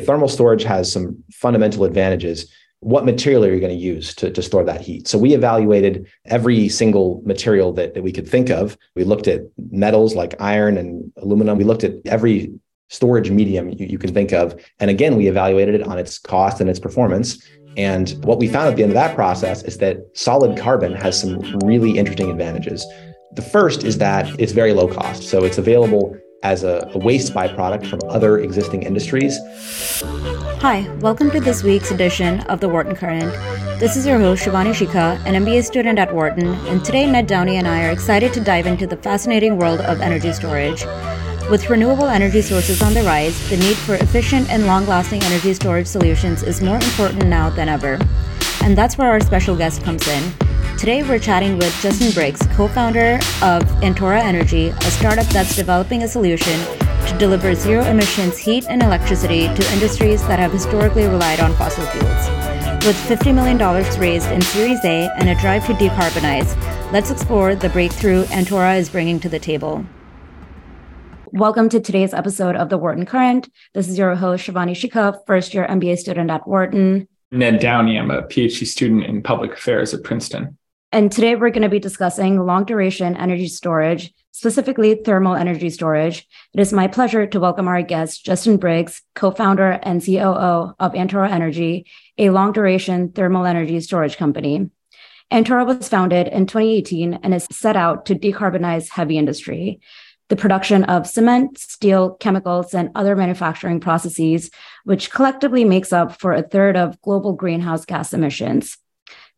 Thermal storage has some fundamental advantages. What material are you going to use to, to store that heat? So we evaluated every single material that, that we could think of. We looked at metals like iron and aluminum. We looked at every storage medium you, you can think of. And again, we evaluated it on its cost and its performance. And what we found at the end of that process is that solid carbon has some really interesting advantages. The first is that it's very low cost. So it's available as a, waste byproduct from other existing industries. Hi, welcome to this week's edition of the Wharton Current. This is your host, Shivani Shikha, an MBA student at Wharton, and today Ned Downie and I are excited to dive into the fascinating world of energy storage. With renewable energy sources on the rise, the need for efficient and long lasting energy storage solutions is more important now than ever. And that's where our special guest comes in. Today, we're chatting with Justin Briggs, co founder of Antora Energy, a startup that's developing a solution to deliver zero emissions heat and electricity to industries that have historically relied on fossil fuels. With $50 million raised in Series A and a drive to decarbonize, let's explore the breakthrough Antora is bringing to the table. Welcome to today's episode of the Wharton Current. This is your host, Shivani Shikha, first year MBA student at Wharton. Ned Downie, I'm a PhD student in public affairs at Princeton. And today we're going to be discussing long duration energy storage, specifically thermal energy storage. It is my pleasure to welcome our guest, Justin Briggs, co founder and COO of Antora Energy, a long duration thermal energy storage company. Antora was founded in 2018 and is set out to decarbonize heavy industry the production of cement, steel, chemicals, and other manufacturing processes, which collectively makes up for a third of global greenhouse gas emissions.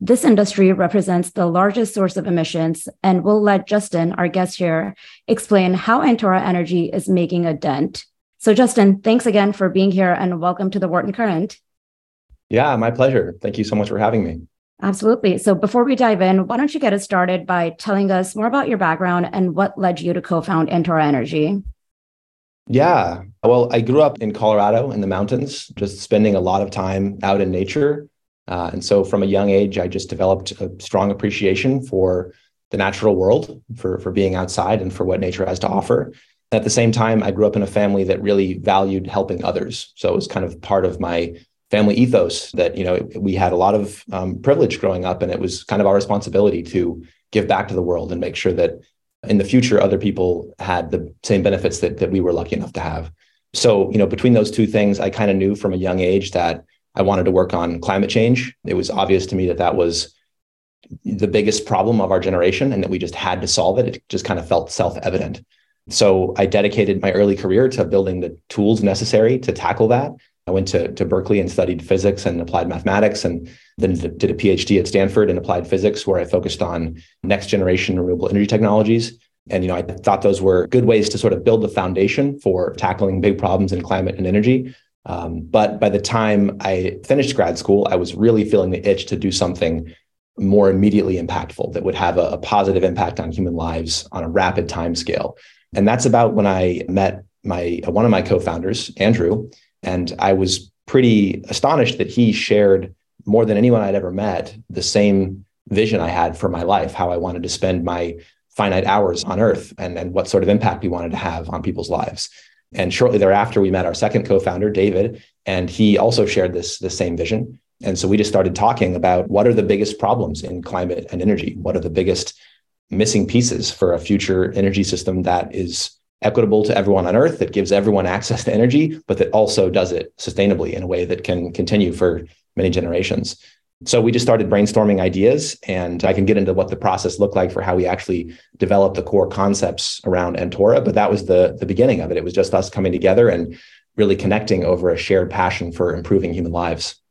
This industry represents the largest source of emissions, and we'll let Justin, our guest here, explain how Antora Energy is making a dent. So, Justin, thanks again for being here and welcome to the Wharton Current. Yeah, my pleasure. Thank you so much for having me. Absolutely. So before we dive in, why don't you get us started by telling us more about your background and what led you to co-found Antora Energy? Yeah. Well, I grew up in Colorado in the mountains, just spending a lot of time out in nature. Uh, and so from a young age, I just developed a strong appreciation for the natural world, for, for being outside and for what nature has to offer. At the same time, I grew up in a family that really valued helping others. So it was kind of part of my family ethos that you know we had a lot of um, privilege growing up, and it was kind of our responsibility to give back to the world and make sure that in the future other people had the same benefits that that we were lucky enough to have. So you know between those two things, I kind of knew from a young age that I wanted to work on climate change. It was obvious to me that that was the biggest problem of our generation and that we just had to solve it. It just kind of felt self evident. So I dedicated my early career to building the tools necessary to tackle that. I went to, to Berkeley and studied physics and applied mathematics, and then did a PhD at Stanford in applied physics, where I focused on next generation renewable energy technologies. And you know, I thought those were good ways to sort of build the foundation for tackling big problems in climate and energy. Um, but by the time I finished grad school, I was really feeling the itch to do something more immediately impactful that would have a, a positive impact on human lives on a rapid time scale. And that's about when I met my one of my co-founders, Andrew, and I was pretty astonished that he shared more than anyone I'd ever met the same vision I had for my life, how I wanted to spend my finite hours on earth and, and what sort of impact we wanted to have on people's lives. And shortly thereafter, we met our second co-founder, David, and he also shared this, this same vision. And so we just started talking about what are the biggest problems in climate and energy? What are the biggest missing pieces for a future energy system that is equitable to everyone on earth that gives everyone access to energy but that also does it sustainably in a way that can continue for many generations so we just started brainstorming ideas and i can get into what the process looked like for how we actually developed the core concepts around antora but that was the the beginning of it it was just us coming together and really connecting over a shared passion for improving human lives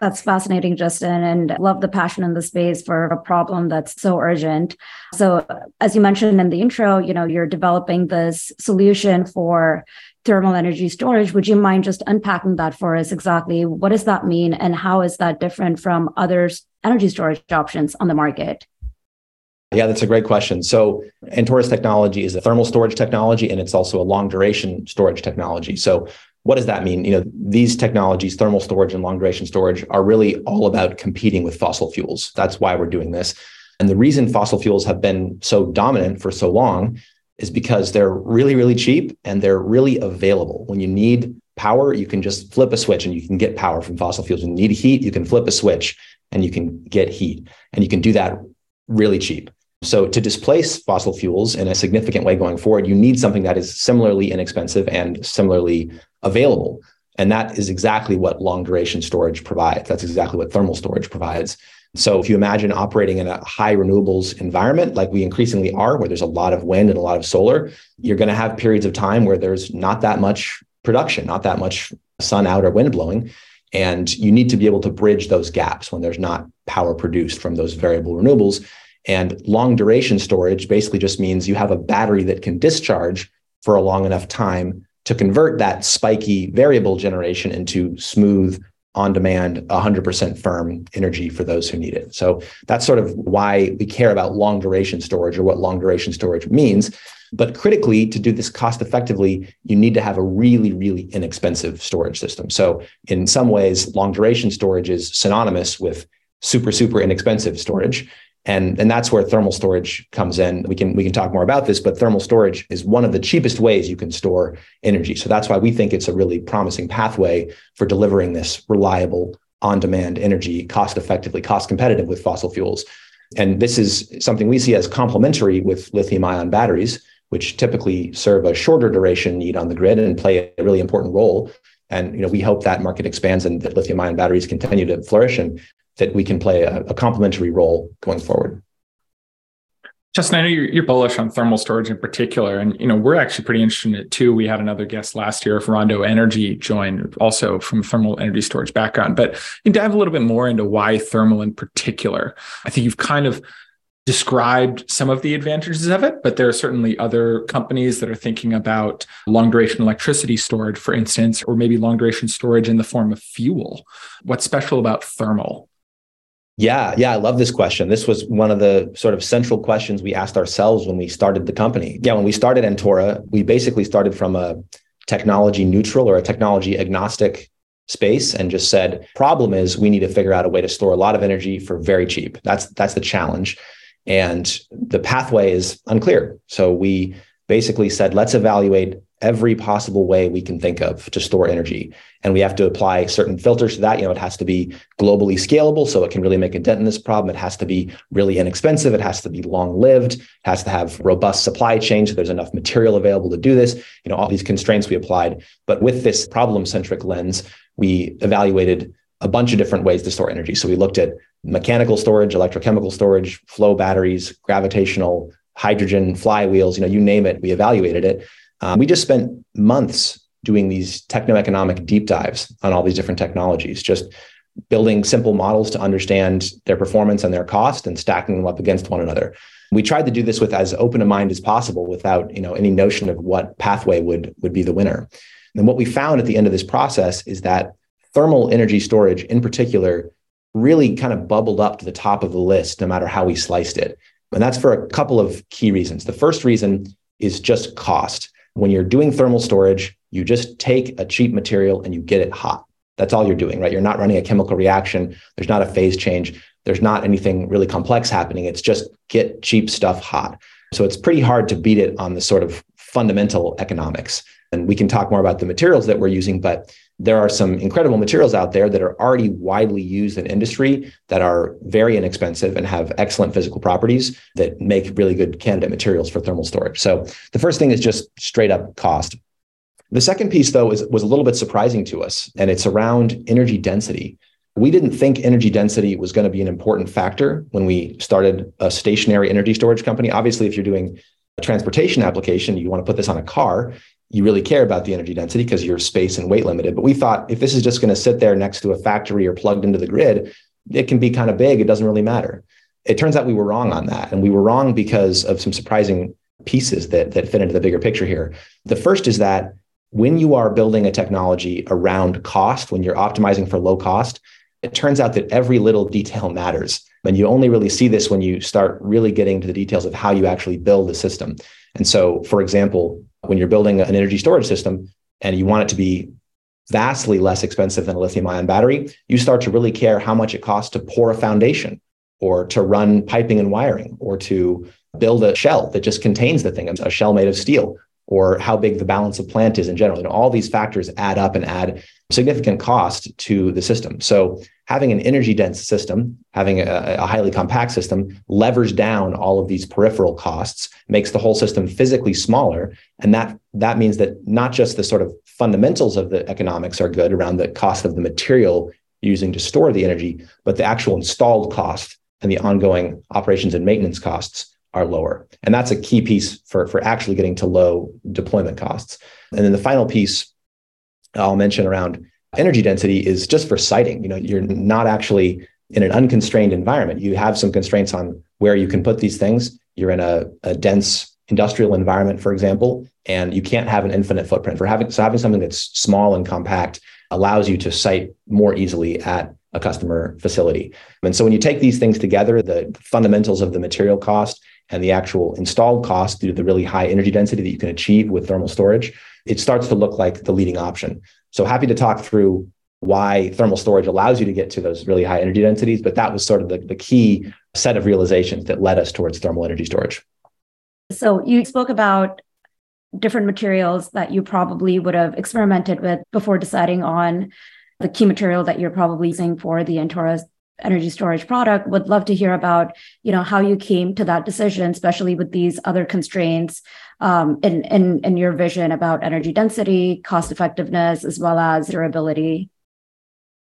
that's fascinating, Justin, and love the passion in the space for a problem that's so urgent. So, as you mentioned in the intro, you know, you're developing this solution for thermal energy storage. Would you mind just unpacking that for us exactly? What does that mean, and how is that different from other energy storage options on the market? Yeah, that's a great question. So, Antora's technology is a thermal storage technology, and it's also a long duration storage technology. So, what does that mean? You know, these technologies, thermal storage and long duration storage, are really all about competing with fossil fuels. That's why we're doing this. And the reason fossil fuels have been so dominant for so long is because they're really, really cheap and they're really available. When you need power, you can just flip a switch and you can get power from fossil fuels. When you need heat, you can flip a switch and you can get heat. And you can do that really cheap. So to displace fossil fuels in a significant way going forward, you need something that is similarly inexpensive and similarly available. And that is exactly what long duration storage provides. That's exactly what thermal storage provides. So if you imagine operating in a high renewables environment like we increasingly are, where there's a lot of wind and a lot of solar, you're going to have periods of time where there's not that much production, not that much sun out or wind blowing. And you need to be able to bridge those gaps when there's not power produced from those variable renewables. And long duration storage basically just means you have a battery that can discharge for a long enough time to convert that spiky variable generation into smooth, on demand, 100% firm energy for those who need it. So that's sort of why we care about long duration storage or what long duration storage means. But critically, to do this cost effectively, you need to have a really, really inexpensive storage system. So, in some ways, long duration storage is synonymous with super, super inexpensive storage. And, and that's where thermal storage comes in. We can we can talk more about this, but thermal storage is one of the cheapest ways you can store energy. So that's why we think it's a really promising pathway for delivering this reliable, on-demand energy cost effectively, cost competitive with fossil fuels. And this is something we see as complementary with lithium ion batteries, which typically serve a shorter duration need on the grid and play a really important role. And you know, we hope that market expands and that lithium ion batteries continue to flourish. And that we can play a, a complementary role going forward. Justin, I know you're, you're, bullish on thermal storage in particular, and you know we're actually pretty interested in it too. We had another guest last year, of Rondo Energy, join also from thermal energy storage background. But you can dive a little bit more into why thermal in particular. I think you've kind of described some of the advantages of it, but there are certainly other companies that are thinking about long duration electricity storage, for instance, or maybe long duration storage in the form of fuel. What's special about thermal? Yeah, yeah, I love this question. This was one of the sort of central questions we asked ourselves when we started the company. Yeah, when we started Antora, we basically started from a technology neutral or a technology agnostic space and just said, problem is we need to figure out a way to store a lot of energy for very cheap. That's that's the challenge. And the pathway is unclear. So we basically said, let's evaluate every possible way we can think of to store energy. And we have to apply certain filters to that. You know, it has to be globally scalable so it can really make a dent in this problem. It has to be really inexpensive. It has to be long lived, has to have robust supply chain so there's enough material available to do this. You know, all these constraints we applied. But with this problem centric lens, we evaluated a bunch of different ways to store energy. So we looked at mechanical storage, electrochemical storage, flow batteries, gravitational, hydrogen, flywheels, you know, you name it, we evaluated it. Um, we just spent months doing these techno-economic deep dives on all these different technologies, just building simple models to understand their performance and their cost and stacking them up against one another. We tried to do this with as open a mind as possible without, you know, any notion of what pathway would, would be the winner. And what we found at the end of this process is that thermal energy storage in particular really kind of bubbled up to the top of the list no matter how we sliced it. And that's for a couple of key reasons. The first reason is just cost. When you're doing thermal storage, you just take a cheap material and you get it hot. That's all you're doing, right? You're not running a chemical reaction. There's not a phase change. There's not anything really complex happening. It's just get cheap stuff hot. So it's pretty hard to beat it on the sort of fundamental economics. And we can talk more about the materials that we're using, but there are some incredible materials out there that are already widely used in industry that are very inexpensive and have excellent physical properties that make really good candidate materials for thermal storage. So the first thing is just straight up cost. The second piece, though, is, was a little bit surprising to us, and it's around energy density. We didn't think energy density was going to be an important factor when we started a stationary energy storage company. Obviously, if you're doing a transportation application, you want to put this on a car, you really care about the energy density because you're space and weight limited. But we thought if this is just going to sit there next to a factory or plugged into the grid, it can be kind of big. It doesn't really matter. It turns out we were wrong on that. And we were wrong because of some surprising pieces that, that fit into the bigger picture here. The first is that when you are building a technology around cost, when you're optimizing for low cost, it turns out that every little detail matters. And you only really see this when you start really getting to the details of how you actually build the system. And so, for example, when you're building an energy storage system and you want it to be vastly less expensive than a lithium ion battery, you start to really care how much it costs to pour a foundation or to run piping and wiring or to build a shell that just contains the thing, a shell made of steel or how big the balance of plant is in general. And all these factors add up and add significant cost to the system. So having an energy dense system, having a, a, highly compact system levers down all of these peripheral costs, makes the whole system physically smaller. And that that means that not just the sort of fundamentals of the economics are good around the cost of the material using to store the energy, but the actual installed cost and the ongoing operations and maintenance costs are lower. And that's a key piece for, for actually getting to low deployment costs. And then the final piece I'll mention around energy density is just for siting. You know, you're not actually in an unconstrained environment. You have some constraints on where you can put these things. You're in a, a dense industrial environment, for example, and you can't have an infinite footprint. For having so having something that's small and compact allows you to site more easily at a customer facility. And so when you take these things together, the fundamentals of the material cost and the actual installed cost due to the really high energy density that you can achieve with thermal storage, it starts to look like the leading option. So happy to talk through why thermal storage allows you to get to those really high energy densities, but that was sort of the, the key set of realizations that led us towards thermal energy storage. So you spoke about different materials that you probably would have experimented with before deciding on the key material that you're probably using for the Antora energy storage product would love to hear about you know how you came to that decision especially with these other constraints um, in, in in your vision about energy density cost effectiveness as well as durability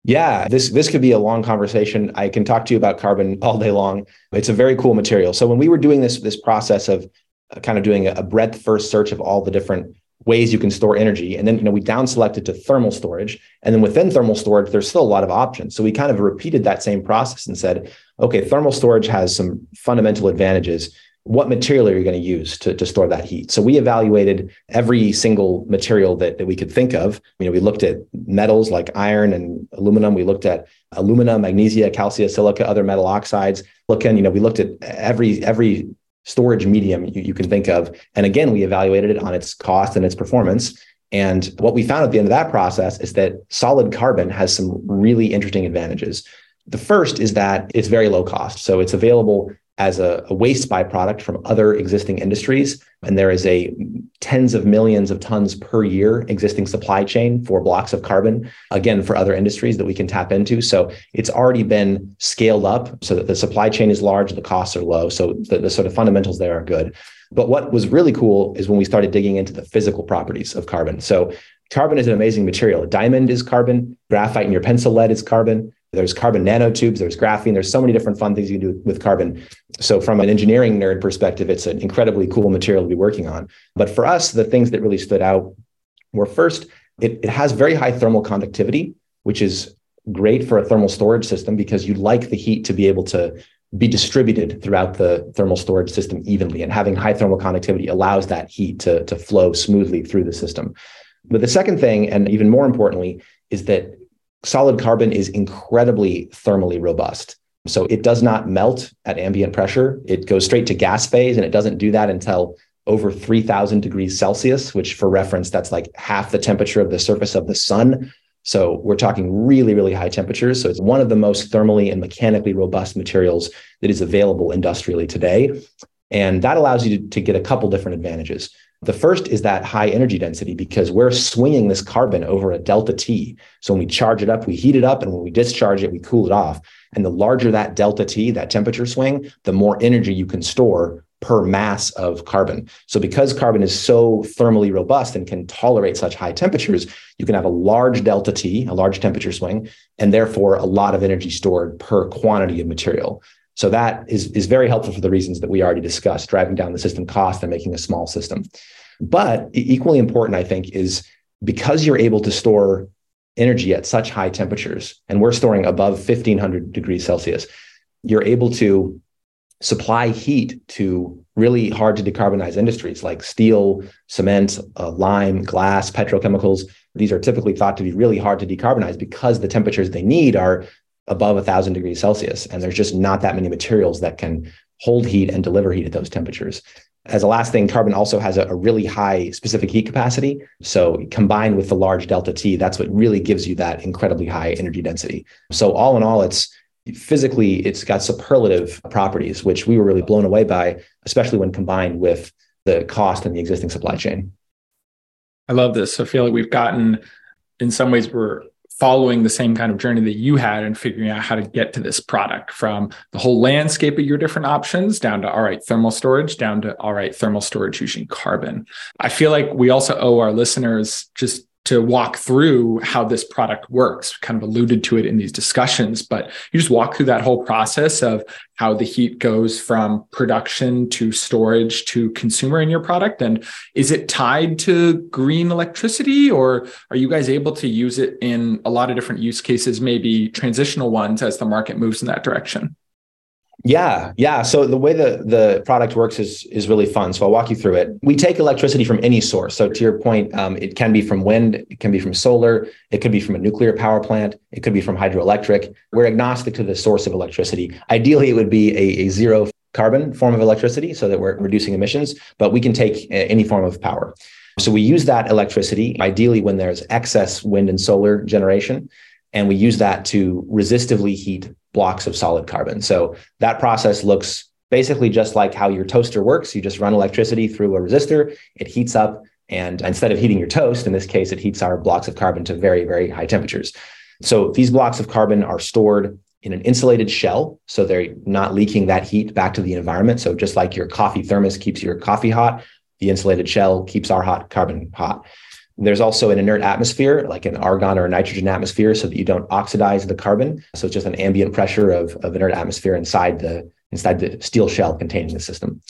yeah, this this could be a long conversation. I can talk to you about carbon all day long. It's a very cool material. So when we were doing this this process of uh, kind of doing a, a breadth first search of all the different ways you can store energy. And then, you know, we down selected to thermal storage. And then within thermal storage, there's still a lot of options. So we kind of repeated that same process and said, okay, thermal storage has some fundamental advantages. What material are you going to use to, to store that heat? So we evaluated every single material that, that we could think of. You know, we looked at metals like iron and aluminum. We looked at alumina, magnesia, calcium, silica, other metal oxides. Looking, you know, we looked at every every storage medium you, you can think of. And again, we evaluated it on its cost and its performance. And what we found at the end of that process is that solid carbon has some really interesting advantages. The first is that it's very low cost. So it's available as a, a, waste byproduct from other existing industries. And there is a tens of millions of tons per year existing supply chain for blocks of carbon, again, for other industries that we can tap into. So it's already been scaled up so that the supply chain is large, the costs are low. So the, the sort of fundamentals there are good. But what was really cool is when we started digging into the physical properties of carbon. So carbon is an amazing material. Diamond is carbon, graphite in your pencil lead is carbon. There's carbon nanotubes, there's graphene, there's so many different fun things you can do with carbon. So, from an engineering nerd perspective, it's an incredibly cool material to be working on. But for us, the things that really stood out were first, it, it has very high thermal conductivity, which is great for a thermal storage system because you like the heat to be able to be distributed throughout the thermal storage system evenly. And having high thermal conductivity allows that heat to, to flow smoothly through the system. But the second thing, and even more importantly, is that solid carbon is incredibly thermally robust. So it does not melt at ambient pressure. It goes straight to gas phase, and it doesn't do that until over 3000 degrees Celsius, which for reference, that's like half the temperature of the surface of the sun. So we're talking really, really high temperatures. So it's one of the most thermally and mechanically robust materials that is available industrially today. And that allows you to, to get a couple different advantages. The first is that high energy density because we're swinging this carbon over a delta T. So when we charge it up, we heat it up, and when we discharge it, we cool it off. And the larger that delta T, that temperature swing, the more energy you can store per mass of carbon. So because carbon is so thermally robust and can tolerate such high temperatures, you can have a large delta T, a large temperature swing, and therefore a lot of energy stored per quantity of material. So that is, is very helpful for the reasons that we already discussed, driving down the system cost and making a small system. But equally important, I think, is because you're able to store energy at such high temperatures, and we're storing above 1500 degrees Celsius, you're able to supply heat to really hard to decarbonize industries like steel, cement, uh, lime, glass, petrochemicals. These are typically thought to be really hard to decarbonize because the temperatures they need are above 1000 degrees Celsius. And there's just not that many materials that can hold heat and deliver heat at those temperatures. As a last thing, carbon also has a, a, really high specific heat capacity. So combined with the large delta T, that's what really gives you that incredibly high energy density. So all in all, it's physically, it's got superlative properties, which we were really blown away by, especially when combined with the cost and the existing supply chain. I love this. I feel like we've gotten, in some ways, we're following the same kind of journey that you had and figuring out how to get to this product from the whole landscape of your different options down to all right thermal storage down to all right thermal storage using carbon. I feel like we also owe our listeners just to walk through how this product works. Kind of alluded to it in these discussions, but you just walk through that whole process of how the heat goes from production to storage to consumer in your product. And is it tied to green electricity or are you guys able to use it in a lot of different use cases, maybe transitional ones as the market moves in that direction? Yeah, yeah. So the way the the product works is is really fun. So I'll walk you through it. We take electricity from any source. So to your point, um, it can be from wind, it can be from solar, it could be from a nuclear power plant, it could be from hydroelectric. We're agnostic to the source of electricity. Ideally, it would be a, a zero carbon form of electricity, so that we're reducing emissions. But we can take any form of power. So we use that electricity ideally when there's excess wind and solar generation, and we use that to resistively heat blocks of solid carbon. So that process looks basically just like how your toaster works. You just run electricity through a resistor, it heats up, and instead of heating your toast, in this case, it heats our blocks of carbon to very, very high temperatures. So these blocks of carbon are stored in an insulated shell, so they're not leaking that heat back to the environment. So just like your coffee thermos keeps your coffee hot, the insulated shell keeps our hot carbon hot. There's also an inert atmosphere, like an argon or a nitrogen atmosphere, so that you don't oxidize the carbon. So it's just an ambient pressure of, of inert atmosphere inside the inside the steel shell containing the system.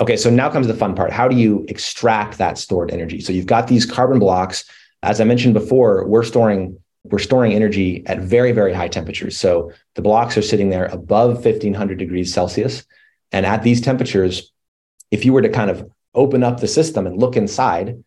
Okay, so now comes the fun part. How do you extract that stored energy? So you've got these carbon blocks. As I mentioned before, we're storing we're storing energy at very very high temperatures. So the blocks are sitting there above 1500 degrees Celsius, and at these temperatures, if you were to kind of open up the system and look inside,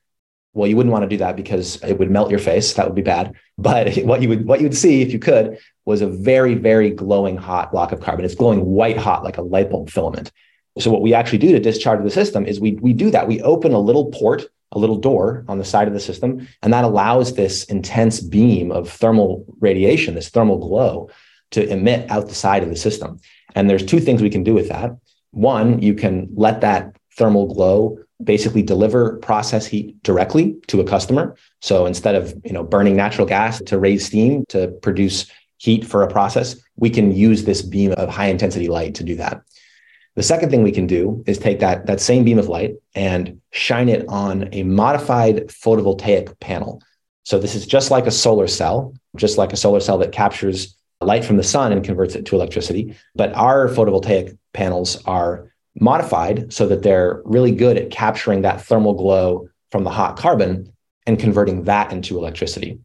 well, you wouldn't want to do that because it would melt your face. That would be bad. But what you would what you would see if you could was a very very glowing hot block of carbon. It's glowing white hot like a light bulb filament. So what we actually do to discharge the system is we we do that. We open a little port, a little door on the side of the system, and that allows this intense beam of thermal radiation, this thermal glow, to emit out the side of the system. And there's two things we can do with that. One, you can let that thermal glow basically deliver process heat directly to a customer. So instead of you know burning natural gas to raise steam to produce heat for a process, we can use this beam of high intensity light to do that. The second thing we can do is take that, that same beam of light and shine it on a modified photovoltaic panel. So this is just like a solar cell, just like a solar cell that captures light from the sun and converts it to electricity. But our photovoltaic panels are modified so that they're really good at capturing that thermal glow from the hot carbon and converting that into electricity.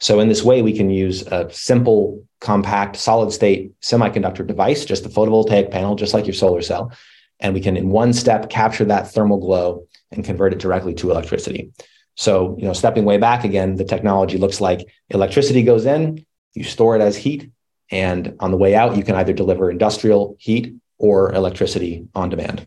So, in this way, we can use a simple, compact, solid state semiconductor device, just a photovoltaic panel, just like your solar cell. And we can, in one step, capture that thermal glow and convert it directly to electricity. So, you know, stepping way back again, the technology looks like electricity goes in, you store it as heat, and on the way out, you can either deliver industrial heat or electricity on demand.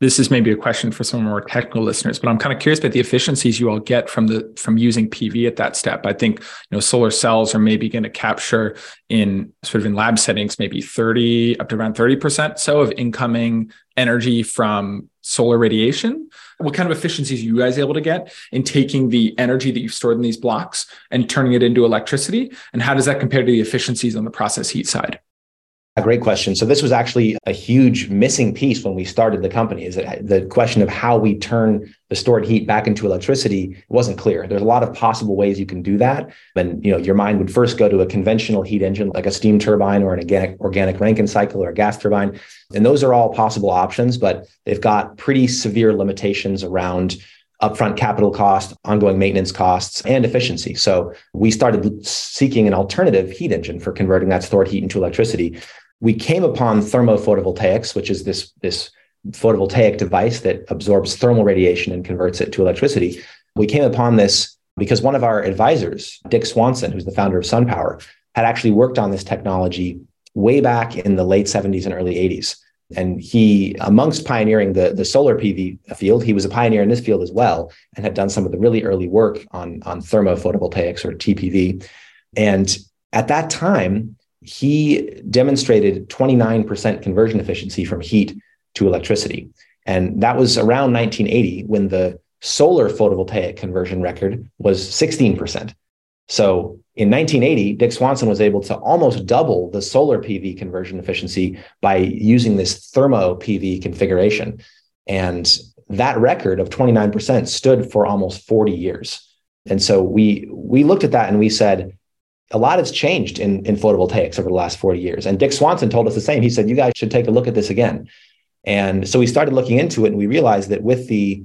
This is maybe a question for some more technical listeners, but I'm kind of curious about the efficiencies you all get from the from using PV at that step. I think you know solar cells are maybe going to capture in sort of in lab settings maybe 30 up to around 30% so of incoming energy from solar radiation. What kind of efficiencies are you guys able to get in taking the energy that you've stored in these blocks and turning it into electricity? And how does that compare to the efficiencies on the process heat side? A great question. So this was actually a huge missing piece when we started the company. Is that the question of how we turn the stored heat back into electricity wasn't clear. There's a lot of possible ways you can do that. And you know, your mind would first go to a conventional heat engine like a steam turbine or an organic organic Rankine cycle or a gas turbine, and those are all possible options, but they've got pretty severe limitations around upfront capital cost, ongoing maintenance costs, and efficiency. So we started seeking an alternative heat engine for converting that stored heat into electricity we came upon thermophotovoltaics, which is this, this photovoltaic device that absorbs thermal radiation and converts it to electricity. We came upon this because one of our advisors, Dick Swanson, who's the founder of SunPower, had actually worked on this technology way back in the late 70s and early 80s. And he, amongst pioneering the, the solar PV field, he was a pioneer in this field as well and had done some of the really early work on, on thermophotovoltaics or TPV. And at that time, he demonstrated 29% conversion efficiency from heat to electricity. And that was around 1980 when the solar photovoltaic conversion record was 16%. So in 1980, Dick Swanson was able to almost double the solar PV conversion efficiency by using this thermo PV configuration. And that record of 29% stood for almost 40 years. And so we we looked at that and we said, a lot has changed in, in photovoltaics over the last 40 years. And Dick Swanson told us the same. He said, you guys should take a look at this again. And so we started looking into it and we realized that with the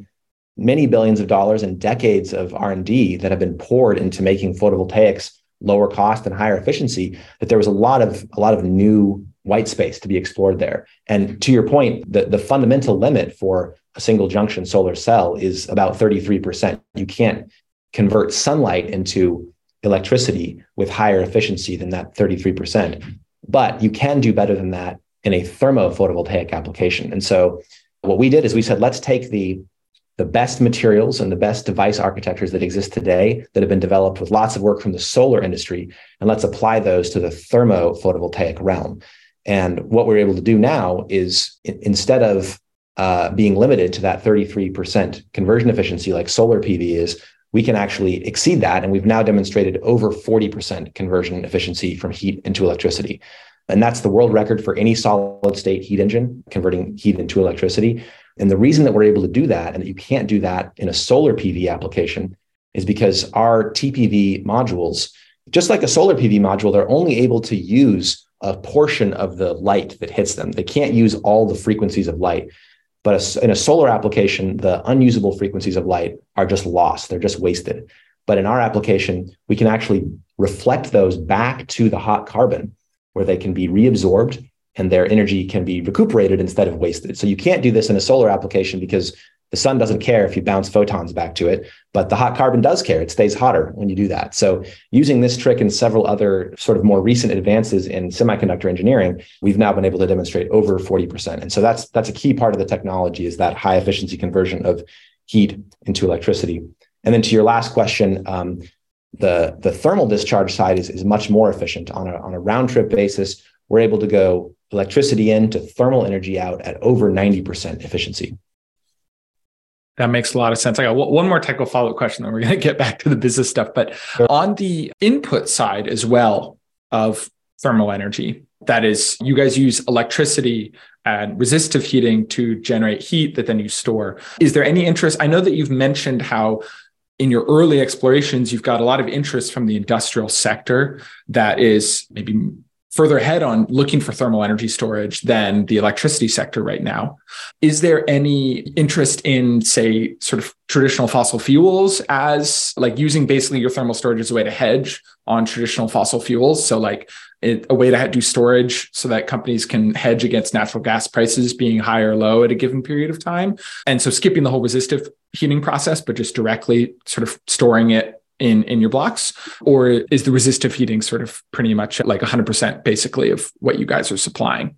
many billions of dollars and decades of R&D that have been poured into making photovoltaics lower cost and higher efficiency, that there was a lot of a lot of new white space to be explored there. And to your point, the, the fundamental limit for a single junction solar cell is about 33%. You can't convert sunlight into electricity with higher efficiency than that 33%. But you can do better than that in a thermo photovoltaic application. And so what we did is we said, let's take the the best materials and the best device architectures that exist today that have been developed with lots of work from the solar industry, and let's apply those to the thermo photovoltaic realm. And what we're able to do now is instead of uh, being limited to that 33% conversion efficiency like solar PV is, we can actually exceed that. And we've now demonstrated over 40% conversion efficiency from heat into electricity. And that's the world record for any solid state heat engine converting heat into electricity. And the reason that we're able to do that and that you can't do that in a solar PV application is because our TPV modules, just like a solar PV module, they're only able to use a portion of the light that hits them. They can't use all the frequencies of light. But in a solar application, the unusable frequencies of light are just lost, they're just wasted. But in our application, we can actually reflect those back to the hot carbon where they can be reabsorbed and their energy can be recuperated instead of wasted. So you can't do this in a solar application because the sun doesn't care if you bounce photons back to it, but the hot carbon does care. It stays hotter when you do that. So, using this trick and several other sort of more recent advances in semiconductor engineering, we've now been able to demonstrate over 40%. And so that's that's a key part of the technology is that high efficiency conversion of heat into electricity. And then to your last question, um, the the thermal discharge side is, is much more efficient on a, on a round trip basis. We're able to go electricity in to thermal energy out at over 90% efficiency. That makes a lot of sense. I got one more technical follow up question, then we're going to get back to the business stuff. But on the input side as well of thermal energy, that is, you guys use electricity and resistive heating to generate heat that then you store. Is there any interest? I know that you've mentioned how in your early explorations, you've got a lot of interest from the industrial sector that is maybe further ahead on looking for thermal energy storage than the electricity sector right now. Is there any interest in, say, sort of traditional fossil fuels as like using basically your thermal storage as a way to hedge on traditional fossil fuels? So, like it, a way to do storage so that companies can hedge against natural gas prices being high or low at a given period of time. And so, skipping the whole resistive heating process, but just directly sort of storing it in in your blocks or is the resistive heating sort of pretty much like 100% basically of what you guys are supplying?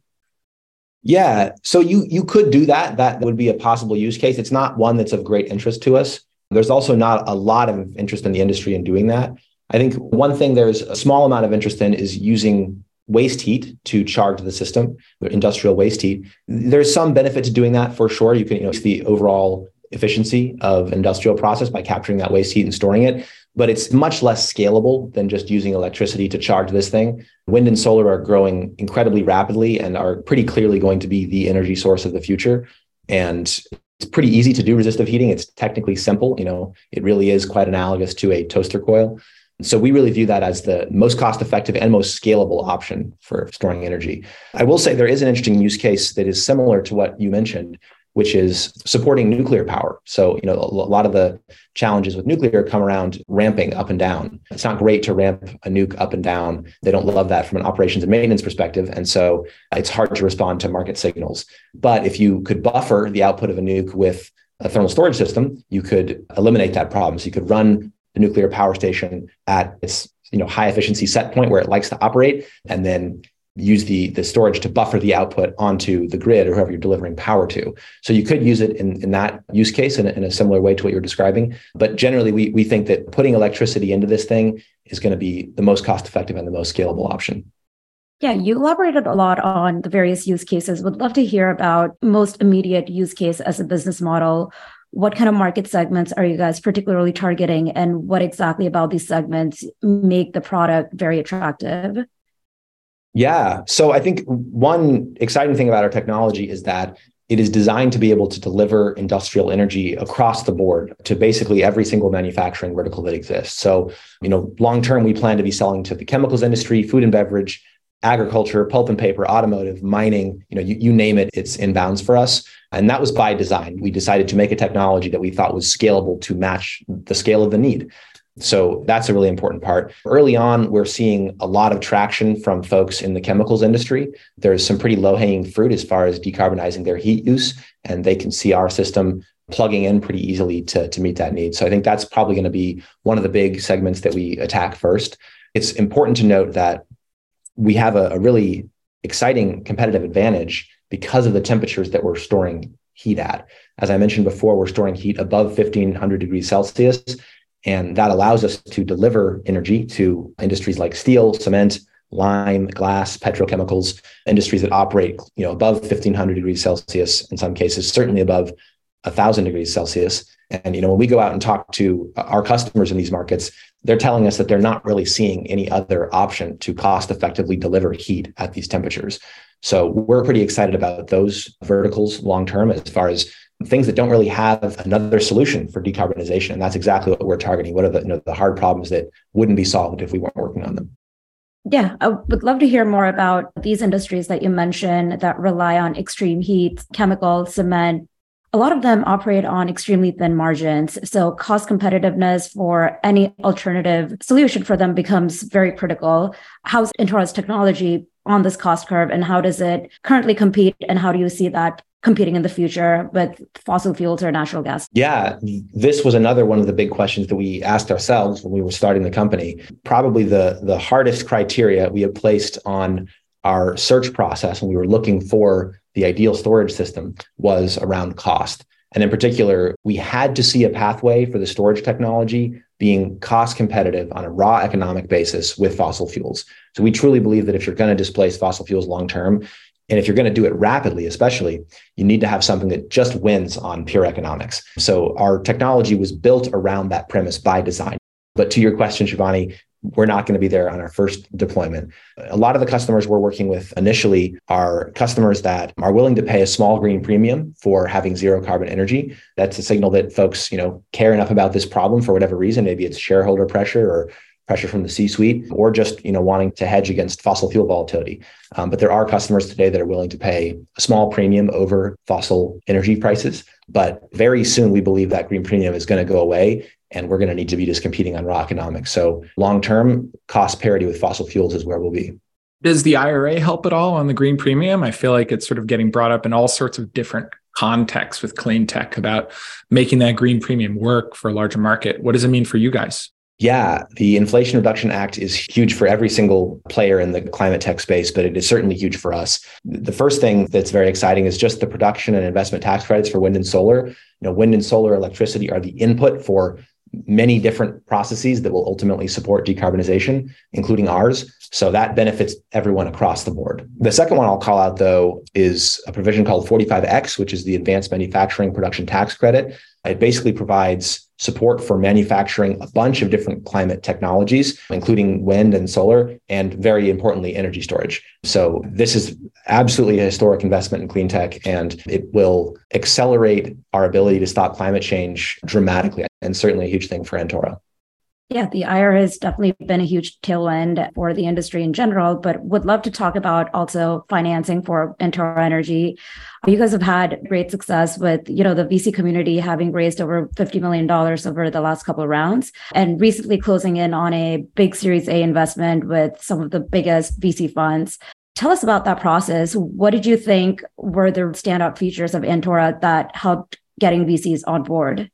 Yeah so you you could do that. That would be a possible use case. It's not one that's of great interest to us. There's also not a lot of interest in the industry in doing that. I think one thing there's a small amount of interest in is using waste heat to charge the system industrial waste heat. There's some benefit to doing that for sure. You can you know the overall efficiency of industrial process by capturing that waste heat and storing it but it's much less scalable than just using electricity to charge this thing. Wind and solar are growing incredibly rapidly and are pretty clearly going to be the energy source of the future. And it's pretty easy to do resistive heating. It's technically simple. You know, it really is quite analogous to a toaster coil. So we really view that as the most cost effective and most scalable option for storing energy. I will say there is an interesting use case that is similar to what you mentioned, which is supporting nuclear power. So, you know, a lot of the challenges with nuclear come around ramping up and down. It's not great to ramp a nuke up and down. They don't love that from an operations and maintenance perspective. And so it's hard to respond to market signals. But if you could buffer the output of a nuke with a thermal storage system, you could eliminate that problem. So you could run the nuclear power station at its you know high efficiency set point where it likes to operate and then use the, the storage to buffer the output onto the grid or whoever you're delivering power to. So you could use it in, in that use case in a, in a similar way to what you're describing. But generally, we, we think that putting electricity into this thing is going to be the most cost effective and the most scalable option. Yeah, you elaborated a lot on the various use cases. Would love to hear about most immediate use case as a business model what kind of market segments are you guys particularly targeting and what exactly about these segments make the product very attractive yeah so i think one exciting thing about our technology is that it is designed to be able to deliver industrial energy across the board to basically every single manufacturing vertical that exists. So, you know, long term, we plan to be selling to the chemicals industry, food and beverage, agriculture, pulp and paper, automotive, mining, you know, you, you name it, it's inbounds for us. And that was by design. We decided to make a technology that we thought was scalable to match the scale of the need. So that's a really important part. Early on, we're seeing a lot of traction from folks in the chemicals industry. There's some pretty low hanging fruit as far as decarbonizing their heat use, and they can see our system plugging in pretty easily to, to meet that need. So I think that's probably going to be one of the big segments that we attack first. It's important to note that we have a, a really exciting competitive advantage because of the temperatures that we're storing heat at. As I mentioned before, we're storing heat above 1500 degrees Celsius. And that allows us to deliver energy to industries like steel, cement, lime, glass, petrochemicals, industries that operate, you know, above 1500 degrees Celsius, in some cases, certainly above 1000 degrees Celsius. And, you know, when we go out and talk to our customers in these markets, they're telling us that they're not really seeing any other option to cost effectively deliver heat at these temperatures. So we're pretty excited about those verticals long term as far as things that don't really have another solution for decarbonization. And that's exactly what we're targeting. What are the, you know, the hard problems that wouldn't be solved if we weren't working on them? Yeah, I would love to hear more about these industries that you mentioned that rely on extreme heat, chemical, cement. A lot of them operate on extremely thin margins. So, cost competitiveness for any alternative solution for them becomes very critical. How's Antora's technology on this cost curve and how does it currently compete? And how do you see that competing in the future with fossil fuels or natural gas? Yeah, this was another one of the big questions that we asked ourselves when we were starting the company. Probably the the hardest criteria we had placed on our search process when we were looking for the ideal storage system was around cost. And in particular, we had to see a pathway for the storage technology being cost competitive on a raw economic basis with fossil fuels. So we truly believe that if you're going to displace fossil fuels long term, and if you're going to do it rapidly, especially, you need to have something that just wins on pure economics. So our technology was built around that premise by design. But to your question, Shivani, we're not going to be there on our first deployment. A lot of the customers we're working with initially are customers that are willing to pay a small green premium for having zero carbon energy. That's a signal that folks, you know, care enough about this problem for whatever reason. Maybe it's shareholder pressure or pressure from the C-suite, or just you know wanting to hedge against fossil fuel volatility. Um, but there are customers today that are willing to pay a small premium over fossil energy prices. But very soon, we believe that green premium is going to go away, and we're going to need to be just competing on raw economics. So long term, cost parity with fossil fuels is where we'll be. Does the IRA help at all on the green premium? I feel like it's sort of getting brought up in all sorts of different contexts with clean tech about making that green premium work for a larger market. What does it mean for you guys? Yeah, the Inflation Reduction Act is huge for every single player in the climate tech space, but it is certainly huge for us. The first thing that's very exciting is just the production and investment tax credits for wind and solar. You know, wind and solar electricity are the input for many different processes that will ultimately support decarbonization, including ours. So that benefits everyone across the board. The second one I'll call out, though, is a provision called 45X, which is the Advanced Manufacturing Production Tax Credit. It basically provides support for manufacturing a bunch of different climate technologies, including wind and solar, and very importantly, energy storage. So, this is absolutely a historic investment in clean tech, and it will accelerate our ability to stop climate change dramatically, and certainly a huge thing for Antora. Yeah, the IRA has definitely been a huge tailwind for the industry in general, but would love to talk about also financing for Antora Energy. You guys have had great success with, you know, the VC community having raised over $50 million over the last couple of rounds and recently closing in on a big Series A investment with some of the biggest VC funds. Tell us about that process. What did you think were the standout features of Antora that helped getting VCs on board?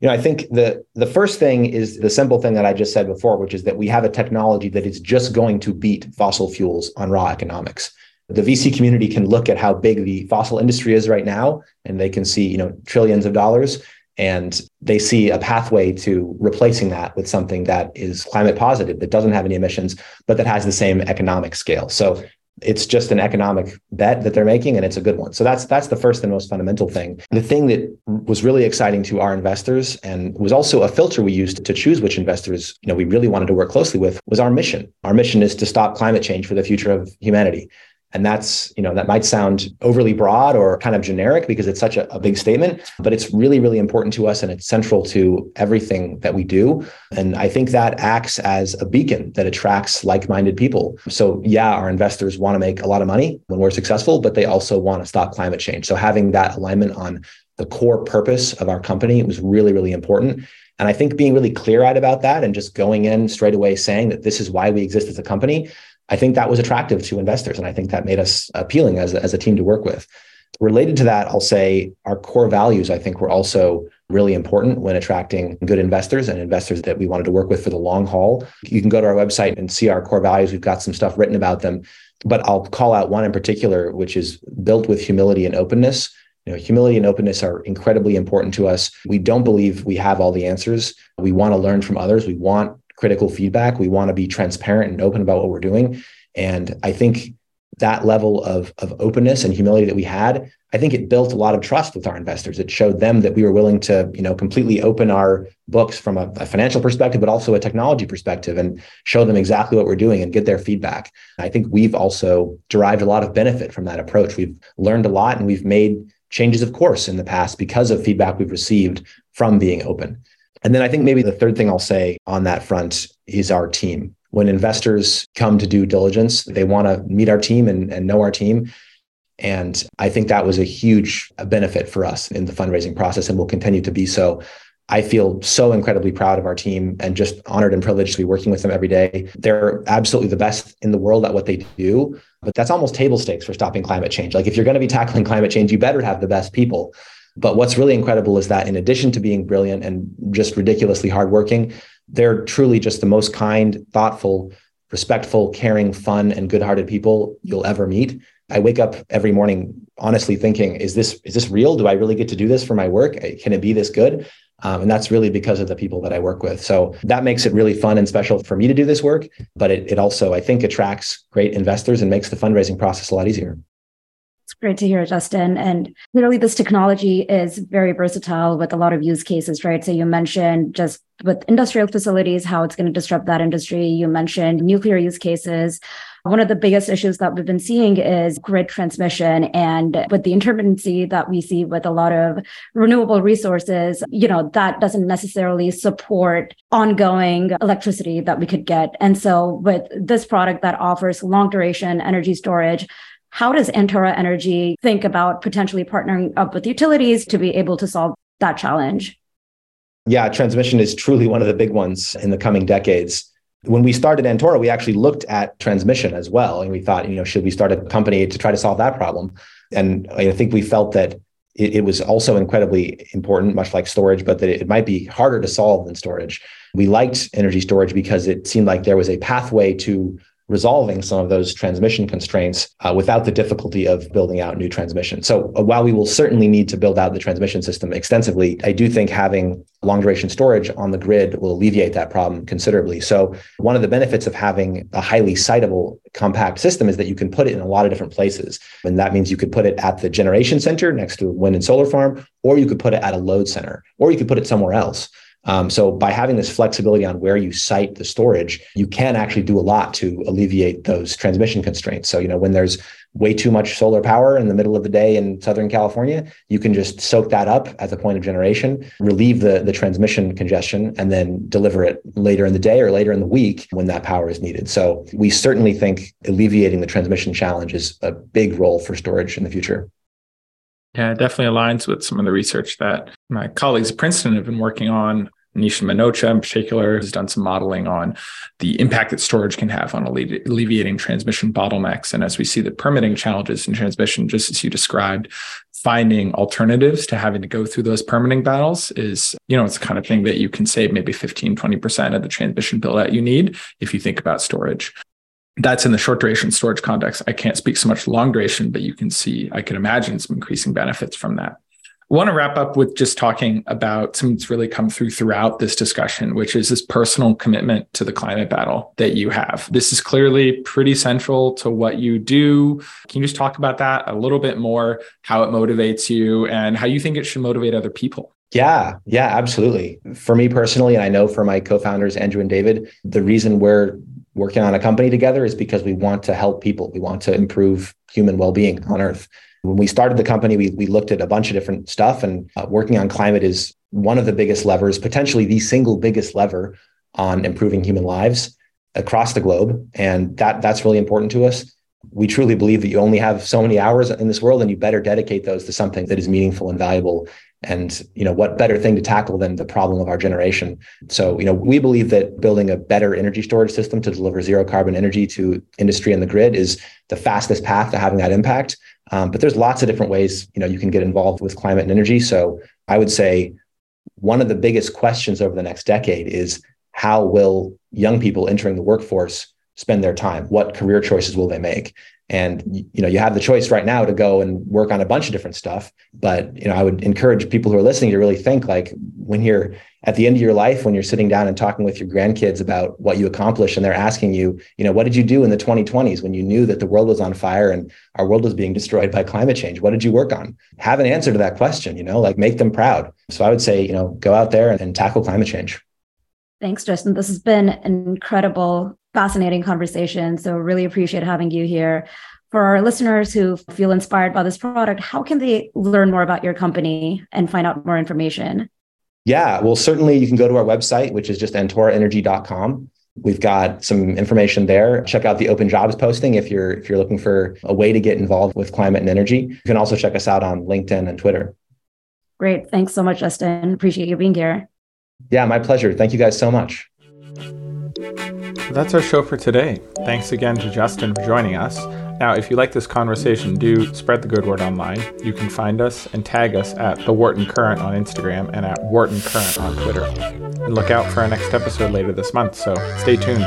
You know, I think the the first thing is the simple thing that I just said before, which is that we have a technology that is just going to beat fossil fuels on raw economics. The VC community can look at how big the fossil industry is right now, and they can see, you know, trillions of dollars, and they see a pathway to replacing that with something that is climate positive, that doesn't have any emissions, but that has the same economic scale. So It's just an economic bet that they're making and it's a good one. So that's that's the first and most fundamental thing. The thing that was really exciting to our investors and was also a filter we used to choose which investors, you know, we really wanted to work closely with was our mission. Our mission is to stop climate change for the future of humanity. And that's, you know, that might sound overly broad or kind of generic because it's such a, a, big statement, but it's really, really important to us and it's central to everything that we do. And I think that acts as a beacon that attracts like minded people. So, yeah, our investors want to make a lot of money when we're successful, but they also want to stop climate change. So, having that alignment on the core purpose of our company was really, really important. And I think being really clear eyed about that and just going in straight away saying that this is why we exist as a company I think that was attractive to investors. And I think that made us appealing as, as a team to work with. Related to that, I'll say our core values, I think, were also really important when attracting good investors and investors that we wanted to work with for the long haul. You can go to our website and see our core values. We've got some stuff written about them, but I'll call out one in particular, which is built with humility and openness. You know, humility and openness are incredibly important to us. We don't believe we have all the answers. We want to learn from others. We want critical feedback. We want to be transparent and open about what we're doing. And I think that level of, of openness and humility that we had, I think it built a lot of trust with our investors. It showed them that we were willing to, you know, completely open our books from a, a financial perspective, but also a technology perspective and show them exactly what we're doing and get their feedback. I think we've also derived a lot of benefit from that approach. We've learned a lot and we've made changes of course in the past because of feedback we've received from being open. And then I think maybe the third thing I'll say on that front is our team. When investors come to do diligence, they want to meet our team and, and know our team. And I think that was a huge benefit for us in the fundraising process and will continue to be so. I feel so incredibly proud of our team and just honored and privileged to be working with them every day. They're absolutely the best in the world at what they do, but that's almost table stakes for stopping climate change. Like if you're going to be tackling climate change, you better have the best people. But what's really incredible is that in addition to being brilliant and just ridiculously hardworking, they're truly just the most kind, thoughtful, respectful, caring, fun, and good-hearted people you'll ever meet. I wake up every morning honestly thinking, is this is this real? Do I really get to do this for my work? Can it be this good? Um, and that's really because of the people that I work with. So that makes it really fun and special for me to do this work. But it, it also, I think, attracts great investors and makes the fundraising process a lot easier. Great to hear, Justin. And clearly, this technology is very versatile with a lot of use cases, right? So, you mentioned just with industrial facilities, how it's going to disrupt that industry. You mentioned nuclear use cases. One of the biggest issues that we've been seeing is grid transmission. And with the intermittency that we see with a lot of renewable resources, you know, that doesn't necessarily support ongoing electricity that we could get. And so with this product that offers long duration energy storage, how does Antora Energy think about potentially partnering up with utilities to be able to solve that challenge? Yeah, transmission is truly one of the big ones in the coming decades. When we started Antora, we actually looked at transmission as well. And we thought, you know, should we start a company to try to solve that problem? And I think we felt that it, it was also incredibly important, much like storage, but that it might be harder to solve than storage. We liked energy storage because it seemed like there was a pathway to resolving some of those transmission constraints uh, without the difficulty of building out new transmission. So uh, while we will certainly need to build out the transmission system extensively, I do think having long duration storage on the grid will alleviate that problem considerably. So one of the benefits of having a highly siteable compact system is that you can put it in a lot of different places. And that means you could put it at the generation center next to a wind and solar farm, or you could put it at a load center, or you could put it somewhere else. Um, so by having this flexibility on where you site the storage, you can actually do a lot to alleviate those transmission constraints. So, you know, when there's way too much solar power in the middle of the day in Southern California, you can just soak that up as a point of generation, relieve the, the transmission congestion, and then deliver it later in the day or later in the week when that power is needed. So we certainly think alleviating the transmission challenge is a big role for storage in the future. Yeah, it definitely aligns with some of the research that my colleagues at Princeton have been working on Nisha Manocha in particular has done some modeling on the impact that storage can have on alleviating transmission bottlenecks. And as we see the permitting challenges in transmission, just as you described, finding alternatives to having to go through those permitting battles is, you know, it's the kind of thing that you can save maybe 15, 20% of the transmission bill that you need if you think about storage. That's in the short duration storage context. I can't speak so much long duration, but you can see, I can imagine some increasing benefits from that. I want to wrap up with just talking about something that's really come through throughout this discussion, which is this personal commitment to the climate battle that you have. This is clearly pretty central to what you do. Can you just talk about that a little bit more, how it motivates you and how you think it should motivate other people? Yeah, yeah, absolutely. For me personally, and I know for my co founders, Andrew and David, the reason we're working on a company together is because we want to help people. We want to improve human well being on Earth. When we started the company, we, we looked at a bunch of different stuff, and uh, working on climate is one of the biggest levers, potentially the single biggest lever on improving human lives across the globe. And that, that's really important to us. We truly believe that you only have so many hours in this world, and you better dedicate those to something that is meaningful and valuable and you know what better thing to tackle than the problem of our generation so you know we believe that building a better energy storage system to deliver zero carbon energy to industry and the grid is the fastest path to having that impact um, but there's lots of different ways you know you can get involved with climate and energy. So i would say one of the biggest questions over the next decade is how will young people entering the workforce spend their time? What career choices will they make and you know you have the choice right now to go and work on a bunch of different stuff. But you know i would encourage people who are listening to really think like when you're at the end of your life when you're sitting down and talking with your grandkids about what you accomplished and they're asking you you know what did you do in the 2020s when you knew that the world was on fire and our world was being destroyed by climate change? What did you work on? Have an answer to that question you know like make them proud. So i would say you know go out there and, and tackle climate change. Thanks, Justin. This has been an incredible fascinating conversation. So, really appreciate having you here. For our listeners who feel inspired by this product, how can they learn more about your company and find out more information? Yeah, well, certainly you can go to our website, which is just antoraenergy.com. We've got some information there. Check out the open jobs posting if you're if you're looking for a way to get involved with climate and energy. You can also check us out on LinkedIn and Twitter. Great. Thanks so much, Justin. Appreciate you being here. Yeah, my pleasure. Thank you guys so much. That's our show for today. Thanks again to Justin for joining us. Now, if you like this conversation, do spread the good word online. You can find us and tag us at The Wharton Current on Instagram and at Wharton Current on Twitter. And look out for our next episode later this month, so stay tuned.